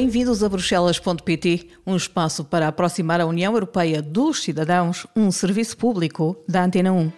Bem-vindos a Bruxelas.pt, um espaço para aproximar a União Europeia dos cidadãos, um serviço público da Antena 1.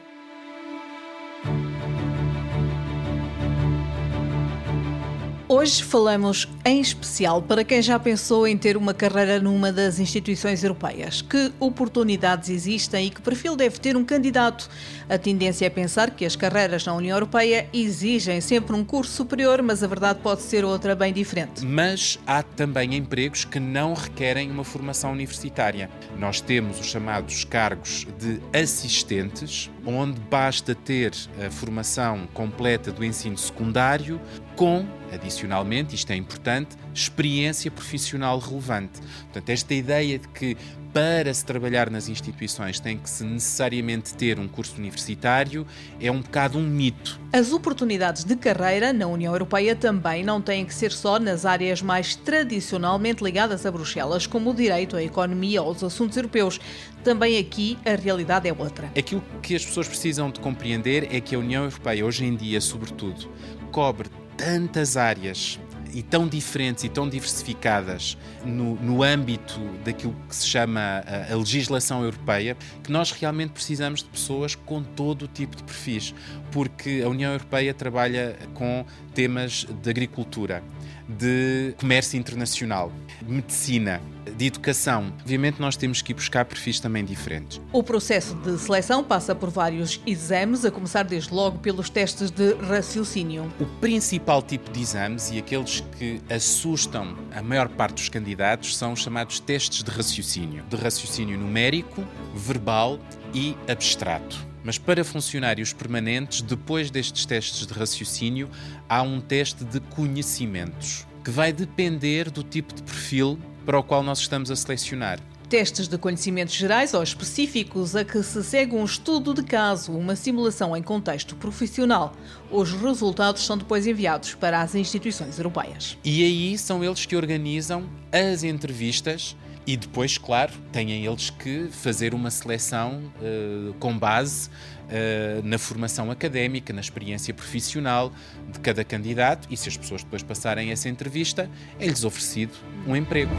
Hoje falamos em especial para quem já pensou em ter uma carreira numa das instituições europeias. Que oportunidades existem e que perfil deve ter um candidato? A tendência é pensar que as carreiras na União Europeia exigem sempre um curso superior, mas a verdade pode ser outra bem diferente. Mas há também empregos que não requerem uma formação universitária. Nós temos os chamados cargos de assistentes, onde basta ter a formação completa do ensino secundário com, adicionalmente, isto é importante, experiência profissional relevante. Portanto, esta ideia de que para se trabalhar nas instituições tem que se necessariamente ter um curso universitário é um bocado um mito. As oportunidades de carreira na União Europeia também não têm que ser só nas áreas mais tradicionalmente ligadas a Bruxelas, como o direito, a economia ou os assuntos europeus. Também aqui a realidade é outra. Aquilo que as pessoas precisam de compreender é que a União Europeia, hoje em dia, sobretudo, cobre tantas áreas e tão diferentes e tão diversificadas no, no âmbito daquilo que se chama a, a, legislação europeia, que nós realmente precisamos de pessoas com todo o tipo de perfis, porque a União Europeia trabalha com temas de agricultura, de comércio internacional, medicina, de educação. Obviamente, nós temos que ir buscar perfis também diferentes. O processo de seleção passa por vários exames, a começar desde logo pelos testes de raciocínio. O principal tipo de exames e aqueles que assustam a maior parte dos candidatos são os chamados testes de raciocínio, de raciocínio numérico, verbal e abstrato. Mas para funcionários permanentes, depois destes testes de raciocínio, há um teste de conhecimentos, que vai depender do tipo de perfil para o qual nós estamos a selecionar. Testes de conhecimentos gerais ou específicos a que se segue um estudo de caso, uma simulação em contexto profissional. Os resultados são depois enviados para as instituições europeias. E aí são eles que organizam as entrevistas e depois, claro, têm eles que fazer uma seleção uh, com base uh, na formação académica, na experiência profissional de cada candidato e se as pessoas depois passarem essa entrevista, é-lhes oferecido um emprego.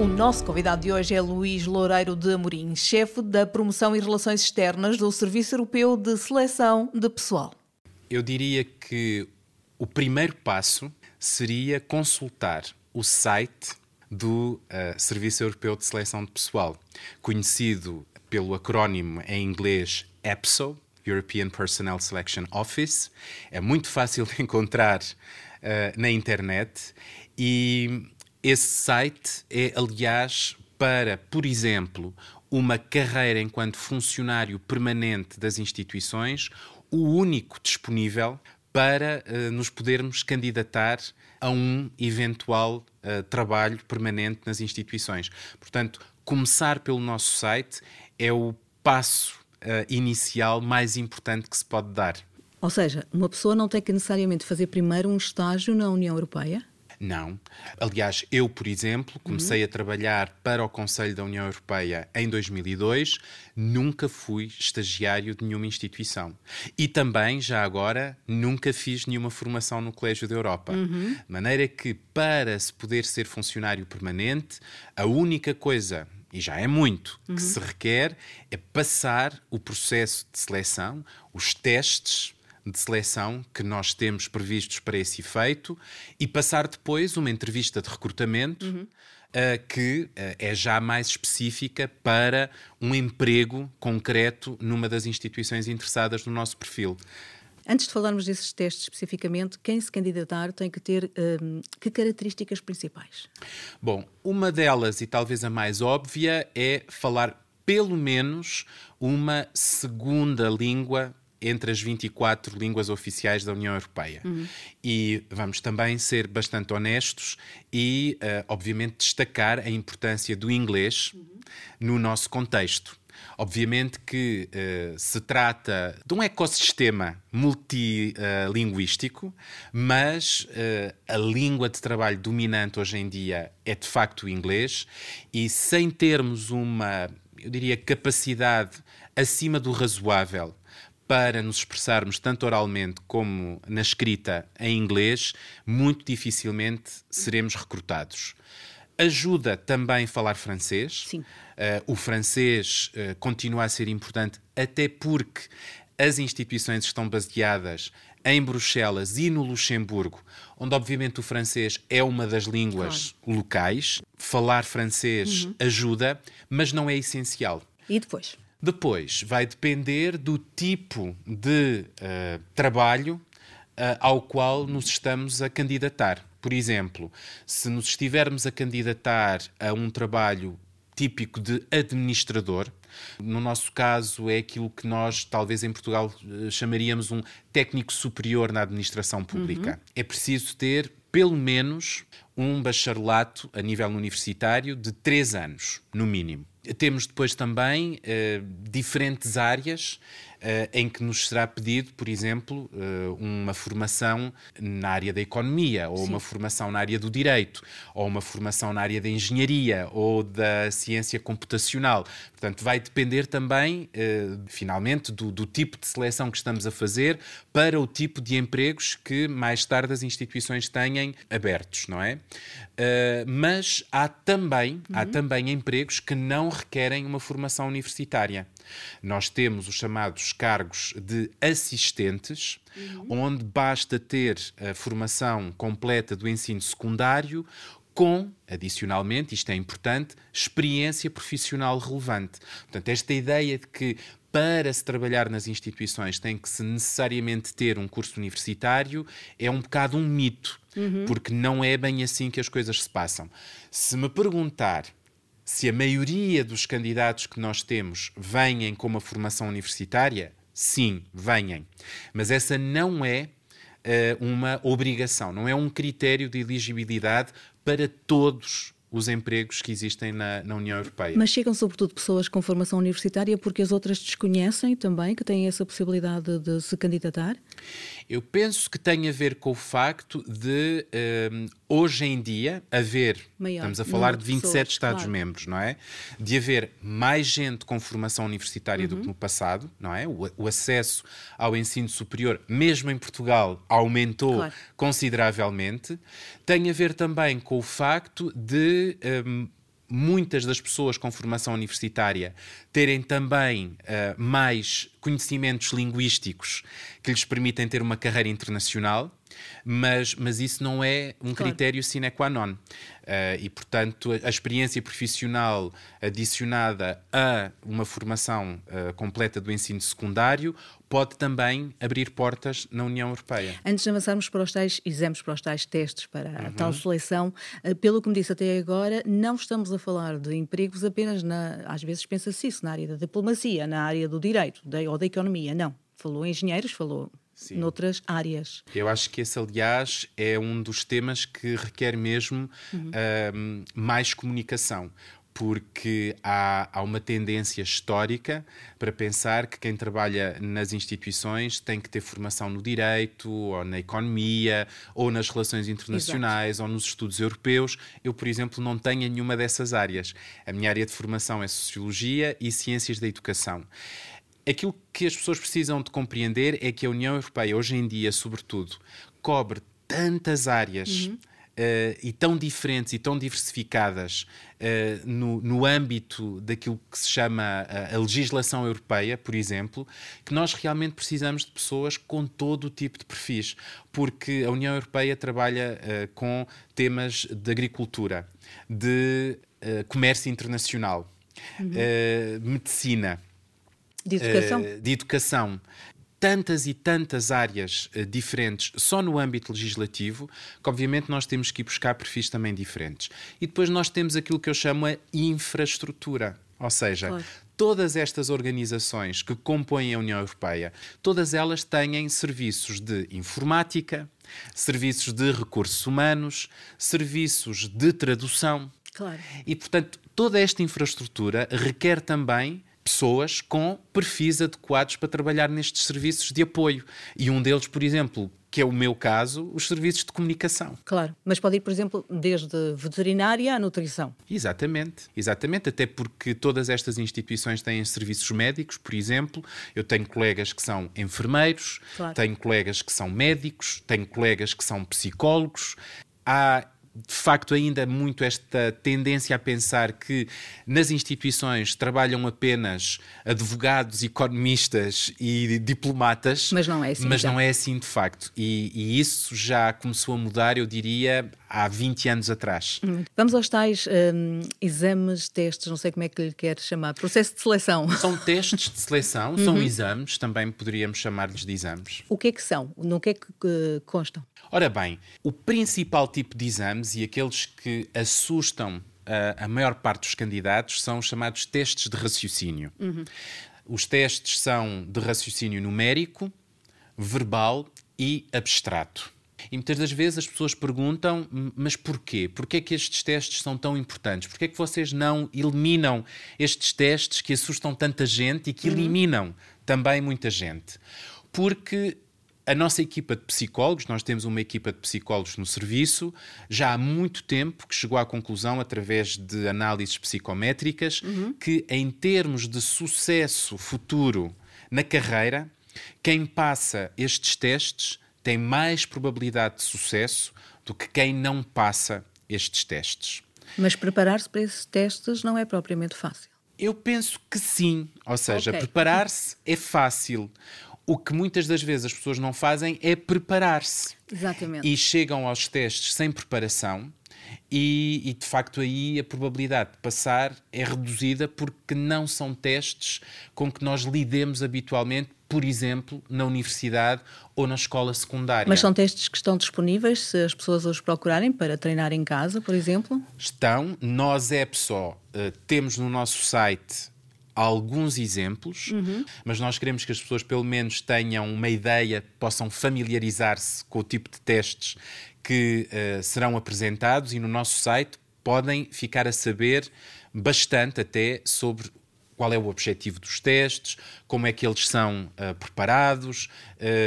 O nosso convidado de hoje é Luís Loureiro de Amorim, chefe da Promoção e Relações Externas do Serviço Europeu de Seleção de Pessoal. Eu diria que o primeiro passo seria consultar o site do uh, Serviço Europeu de Seleção de Pessoal, conhecido pelo acrónimo em inglês EPSO, European Personnel Selection Office. É muito fácil de encontrar uh, na internet e esse site é, aliás, para, por exemplo, uma carreira enquanto funcionário permanente das instituições, o único disponível para uh, nos podermos candidatar a um eventual uh, trabalho permanente nas instituições. Portanto, começar pelo nosso site é o passo uh, inicial mais importante que se pode dar. Ou seja, uma pessoa não tem que necessariamente fazer primeiro um estágio na União Europeia? Não. Aliás, eu, por exemplo, comecei uhum. a trabalhar para o Conselho da União Europeia em 2002, nunca fui estagiário de nenhuma instituição. E também, já agora, nunca fiz nenhuma formação no Colégio da Europa. Uhum. De maneira que, para se poder ser funcionário permanente, a única coisa e já é muito, uhum. que se requer é passar o processo de seleção, os testes de seleção que nós temos previstos para esse efeito e passar depois uma entrevista de recrutamento uhum. uh, que uh, é já mais específica para um emprego concreto numa das instituições interessadas no nosso perfil. Antes de falarmos desses testes especificamente, quem se candidatar tem que ter um, que características principais? Bom, uma delas, e talvez a mais óbvia, é falar pelo menos uma segunda língua entre as 24 línguas oficiais da União Europeia. Uhum. E vamos também ser bastante honestos e, uh, obviamente, destacar a importância do inglês uhum. no nosso contexto. Obviamente que uh, se trata de um ecossistema multilinguístico, uh, mas uh, a língua de trabalho dominante hoje em dia é de facto o inglês, e sem termos uma, eu diria, capacidade acima do razoável para nos expressarmos tanto oralmente como na escrita em inglês, muito dificilmente seremos recrutados. Ajuda também falar francês. Sim. Uh, o francês uh, continua a ser importante, até porque as instituições estão baseadas em Bruxelas e no Luxemburgo, onde obviamente o francês é uma das línguas claro. locais. Falar francês uhum. ajuda, mas não é essencial. E depois? Depois vai depender do tipo de uh, trabalho uh, ao qual nos estamos a candidatar. Por exemplo, se nos estivermos a candidatar a um trabalho típico de administrador, no nosso caso, é aquilo que nós, talvez em Portugal, eh, chamaríamos um técnico superior na administração pública. Uhum. É preciso ter, pelo menos, um bacharelato a nível universitário de três anos, no mínimo. Temos depois também uh, diferentes áreas em que nos será pedido, por exemplo, uh, uma formação na área da economia, ou Sim. uma formação na área do direito, ou uma formação na área da engenharia ou da ciência computacional. Portanto, vai depender também, finalmente, do, do tipo de seleção que estamos a fazer para o tipo de empregos que mais tarde as instituições tenham abertos, não é? mas há também, uhum. há também empregos que não requerem uma formação universitária. Nós temos os chamados cargos de assistentes, uhum. onde basta ter a formação completa do ensino secundário com, adicionalmente, isto é importante, experiência profissional relevante. Portanto, esta ideia de que para se trabalhar nas instituições tem que se necessariamente ter um curso universitário é um bocado um mito, uhum. porque não é bem assim que as coisas se passam. Se me perguntar se a maioria dos candidatos que nós temos vêm com uma formação universitária, sim, venham. Mas essa não é uh, uma obrigação, não é um critério de elegibilidade para todos os empregos que existem na, na, União Europeia. Mas chegam sobretudo pessoas com formação universitária porque as outras desconhecem também que têm essa possibilidade de se candidatar? Eu penso que tem a ver com o facto de um, hoje em dia haver, Maior estamos a falar de 27 Estados-membros, claro. não é? De haver mais gente com formação universitária uhum. do que uhum. no passado, não é? O, o, acesso ao ensino superior, mesmo em Portugal, aumentou claro. consideravelmente. Tem a ver também com o facto de um, muitas das pessoas com formação universitária terem também uh, mais conhecimentos linguísticos que lhes permitem ter uma carreira internacional mas, mas isso não é um claro. critério sine qua non. Uh, e, portanto, a, a, experiência profissional adicionada a uma formação uh, completa do ensino secundário pode também abrir portas na União Europeia. Antes de avançarmos para os tais exames, para os tais testes, para a uhum. tal seleção, uh, pelo que me disse até agora, não estamos a falar de empregos apenas na. Às vezes pensa-se isso, na área da diplomacia, na área do direito da, ou da economia. Não. Falou engenheiros, falou Sim. noutras áreas. Eu acho que esse, aliás, é um dos temas que requer mesmo uhum. uh, mais comunicação. Porque há, há uma tendência histórica para pensar que quem trabalha nas instituições tem que ter formação no direito, ou na economia, ou nas relações internacionais, Exato. ou nos estudos europeus. Eu, por exemplo, não tenho nenhuma dessas áreas. A minha área de formação é Sociologia e Ciências da Educação aquilo que as pessoas precisam de compreender é que a União Europeia, hoje em dia, sobretudo, cobre tantas áreas. Uhum. Uh, e tão diferentes e tão diversificadas uh, no, no âmbito daquilo que se chama a, a, legislação europeia, por exemplo, que nós realmente precisamos de pessoas com todo o tipo de perfis, porque a União Europeia trabalha uh, com temas de agricultura, de comércio internacional, uhum. medicina de educação. Uh, de educação. Tantas e tantas áreas uh, diferentes só no âmbito legislativo, que obviamente nós temos que ir buscar perfis também diferentes. E depois nós temos aquilo que eu chamo a infraestrutura. Ou seja, claro. todas estas organizações que compõem a União Europeia, todas elas têm serviços de informática, serviços de recursos humanos, serviços de tradução. Claro. E, portanto, toda esta infraestrutura requer também pessoas com perfis adequados para trabalhar nestes serviços de apoio. E um deles, por exemplo, que é o meu caso, os serviços de comunicação. Claro, mas pode ir, por exemplo, desde veterinária à nutrição. Exatamente, exatamente, até porque todas estas instituições têm serviços médicos, por exemplo, eu tenho colegas que são enfermeiros, claro. tenho colegas que são médicos, tenho colegas que são psicólogos. Há de facto ainda muito esta tendência a pensar que nas instituições trabalham apenas advogados, economistas e diplomatas. Mas não é assim. Mas não é assim de facto. E, e, isso já começou a mudar, eu diria, há 20 anos atrás. Vamos aos tais um, exames, testes, não sei como é que lhe quer chamar, processo de seleção. São testes de seleção, são uhum. exames, também poderíamos chamar-lhes de exames. O que é que são? No que é que constam? Ora bem, o principal tipo de exames e aqueles que assustam a, a maior parte dos candidatos são os chamados testes de raciocínio. Uhum. Os testes são de raciocínio numérico, verbal e abstrato. E muitas das vezes as pessoas perguntam, mas porquê? Porquê é que estes testes são tão importantes? Porquê é que vocês não eliminam estes testes que assustam tanta gente e que uhum. eliminam também muita gente? Porque a nossa equipa de psicólogos, nós temos uma equipa de psicólogos no serviço, já há muito tempo que chegou à conclusão, através de análises psicométricas, uhum. que em termos de sucesso futuro na carreira, quem passa estes testes tem mais probabilidade de sucesso do que quem não passa estes testes. Mas preparar-se para esses testes não é propriamente fácil. Eu penso que sim. Ou seja, okay. preparar-se é fácil. O que muitas das vezes as pessoas não fazem é preparar-se. Exatamente. E chegam aos testes sem preparação. E, e, de facto aí a probabilidade de passar é reduzida porque não são testes com que nós lidemos habitualmente por exemplo, na universidade ou na escola secundária. Mas são testes que estão disponíveis se as pessoas os procurarem para treinar em casa, por exemplo? Estão. Nós, EPSO, uh, temos no nosso site alguns exemplos, uhum. mas nós queremos que as pessoas pelo menos tenham uma ideia, possam familiarizar-se com o tipo de testes que uh, serão apresentados e no nosso site podem ficar a saber bastante até sobre qual é o objetivo dos testes, como é que eles são uh, preparados.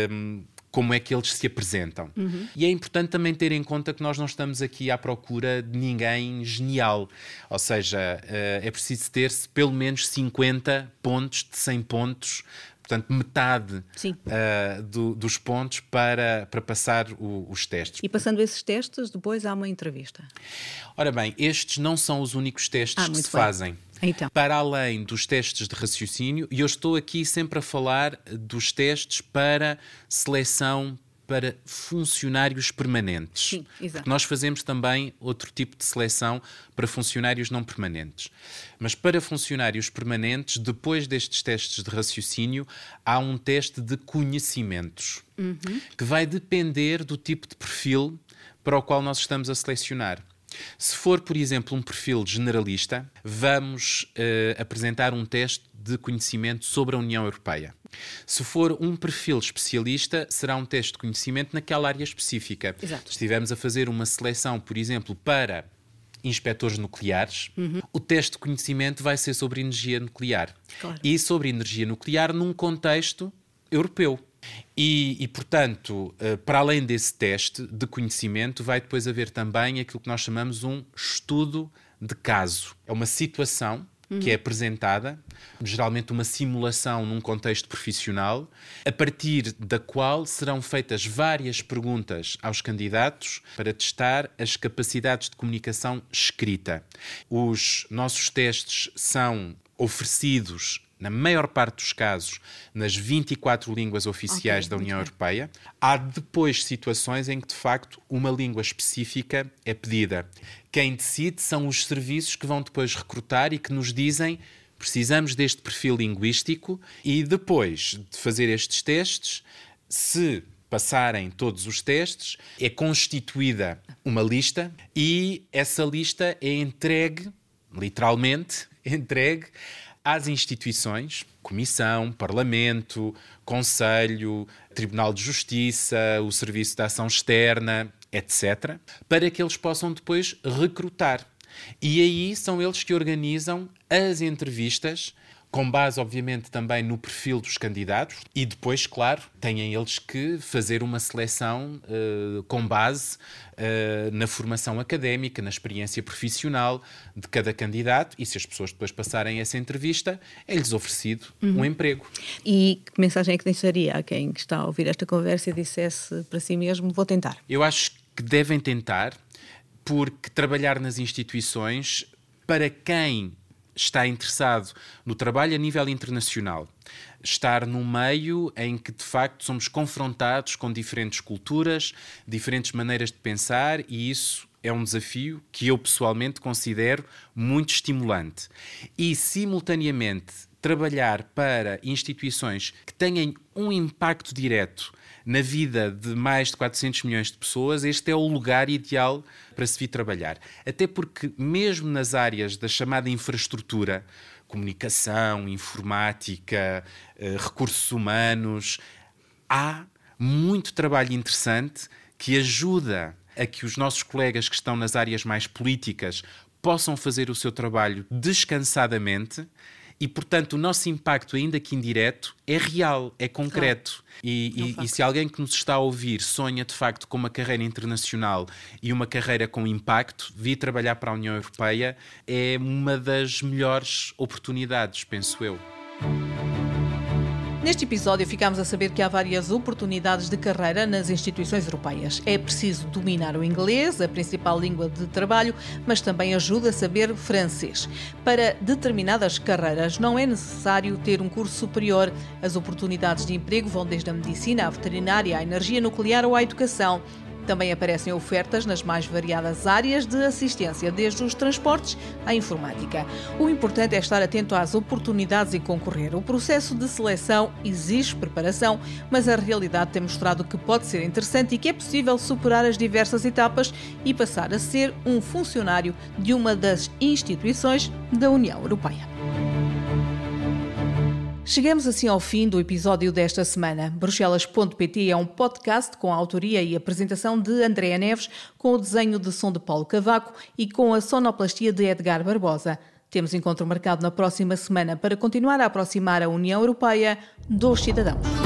Um, como é que eles se apresentam. Uhum. E é importante também ter em conta que nós não estamos aqui à procura de ninguém genial. Ou seja, uh, é preciso ter-se pelo menos 50 pontos de 100 pontos portanto, metade uh, do, dos pontos para, para passar o, os testes. E passando esses testes, depois há uma entrevista. Ora bem, estes não são os únicos testes ah, que se bem. fazem. Então. Para além dos testes de raciocínio, e eu estou aqui sempre a falar dos testes para seleção para funcionários permanentes. Sim, exato. Nós fazemos também outro tipo de seleção para funcionários não permanentes. Mas para funcionários permanentes, depois destes testes de raciocínio, há um teste de conhecimentos, uhum. que vai depender do tipo de perfil para o qual nós estamos a selecionar. Se for, por exemplo, um perfil generalista, vamos uh, apresentar um teste de conhecimento sobre a União Europeia. Se for um perfil especialista, será um teste de conhecimento naquela área específica. Exato. Se estivermos a fazer uma seleção, por exemplo, para inspectores nucleares, uhum. o teste de conhecimento vai ser sobre energia nuclear. Claro. E sobre energia nuclear num contexto europeu. E, e, portanto, eh, para além desse teste de conhecimento, vai depois haver também aquilo que nós chamamos um estudo de caso. É uma situação Uhum. que é apresentada, geralmente uma simulação num contexto profissional, a partir da qual serão feitas várias perguntas aos candidatos para testar as capacidades de comunicação escrita. Os nossos testes são oferecidos na maior parte dos casos, nas 24 línguas oficiais okay, da União Europeia. Há depois situações em que, de facto, uma língua específica é pedida. Quem decide são os serviços que vão depois recrutar e que nos dizem precisamos deste perfil linguístico e depois de fazer estes testes, se passarem todos os testes, é constituída uma lista e essa lista é entregue, literalmente, entregue às instituições, Comissão, Parlamento, Conselho, Tribunal de Justiça, o Serviço de Ação Externa, etc., para que eles possam depois recrutar. E aí são eles que organizam as entrevistas com base, obviamente, também no perfil dos candidatos e depois, claro, têm eles que fazer uma seleção uh, com base uh, na formação académica, na experiência profissional de cada candidato e se as pessoas depois passarem essa entrevista, é-lhes oferecido uhum. um emprego. E que mensagem é que deixaria a quem está a ouvir esta conversa e dissesse para si mesmo, vou tentar? Eu acho que devem tentar, porque trabalhar nas instituições, para quem está interessado no trabalho a nível internacional, estar num meio em que de facto somos confrontados com diferentes culturas, diferentes maneiras de pensar e isso é um desafio que eu pessoalmente considero muito estimulante. E simultaneamente trabalhar para instituições que tenham um impacto direto na vida de mais de 400 milhões de pessoas, este é o lugar ideal para se vir trabalhar. Até porque, mesmo nas áreas da chamada infraestrutura, comunicação, informática, eh, recursos humanos, há muito trabalho interessante que ajuda a que os nossos colegas que estão nas áreas mais políticas possam fazer o seu trabalho descansadamente e, portanto, o nosso impacto, ainda que indireto, é real, é concreto. Claro. E, e, e, se alguém que nos está a ouvir sonha de facto com uma carreira internacional e uma carreira com impacto, vir trabalhar para a União Europeia é uma das melhores oportunidades, penso eu. Neste episódio, ficamos a saber que há várias oportunidades de carreira nas instituições europeias. É preciso dominar o inglês, a principal língua de trabalho, mas também ajuda a saber francês. Para determinadas carreiras, não é necessário ter um curso superior. As oportunidades de emprego vão desde a medicina à veterinária, à energia nuclear ou à educação. Também aparecem ofertas nas mais variadas áreas de assistência, desde os transportes à informática. O importante é estar atento às oportunidades e concorrer. O processo de seleção exige preparação, mas a realidade tem mostrado que pode ser interessante e que é possível superar as diversas etapas e passar a ser um funcionário de uma das instituições da União Europeia. Chegamos assim ao fim do episódio desta semana. Bruxelas.pt é um podcast com a autoria e apresentação de Andréa Neves, com o desenho de som de Paulo Cavaco e com a sonoplastia de Edgar Barbosa. Temos encontro marcado na próxima semana para continuar a aproximar a União Europeia dos cidadãos.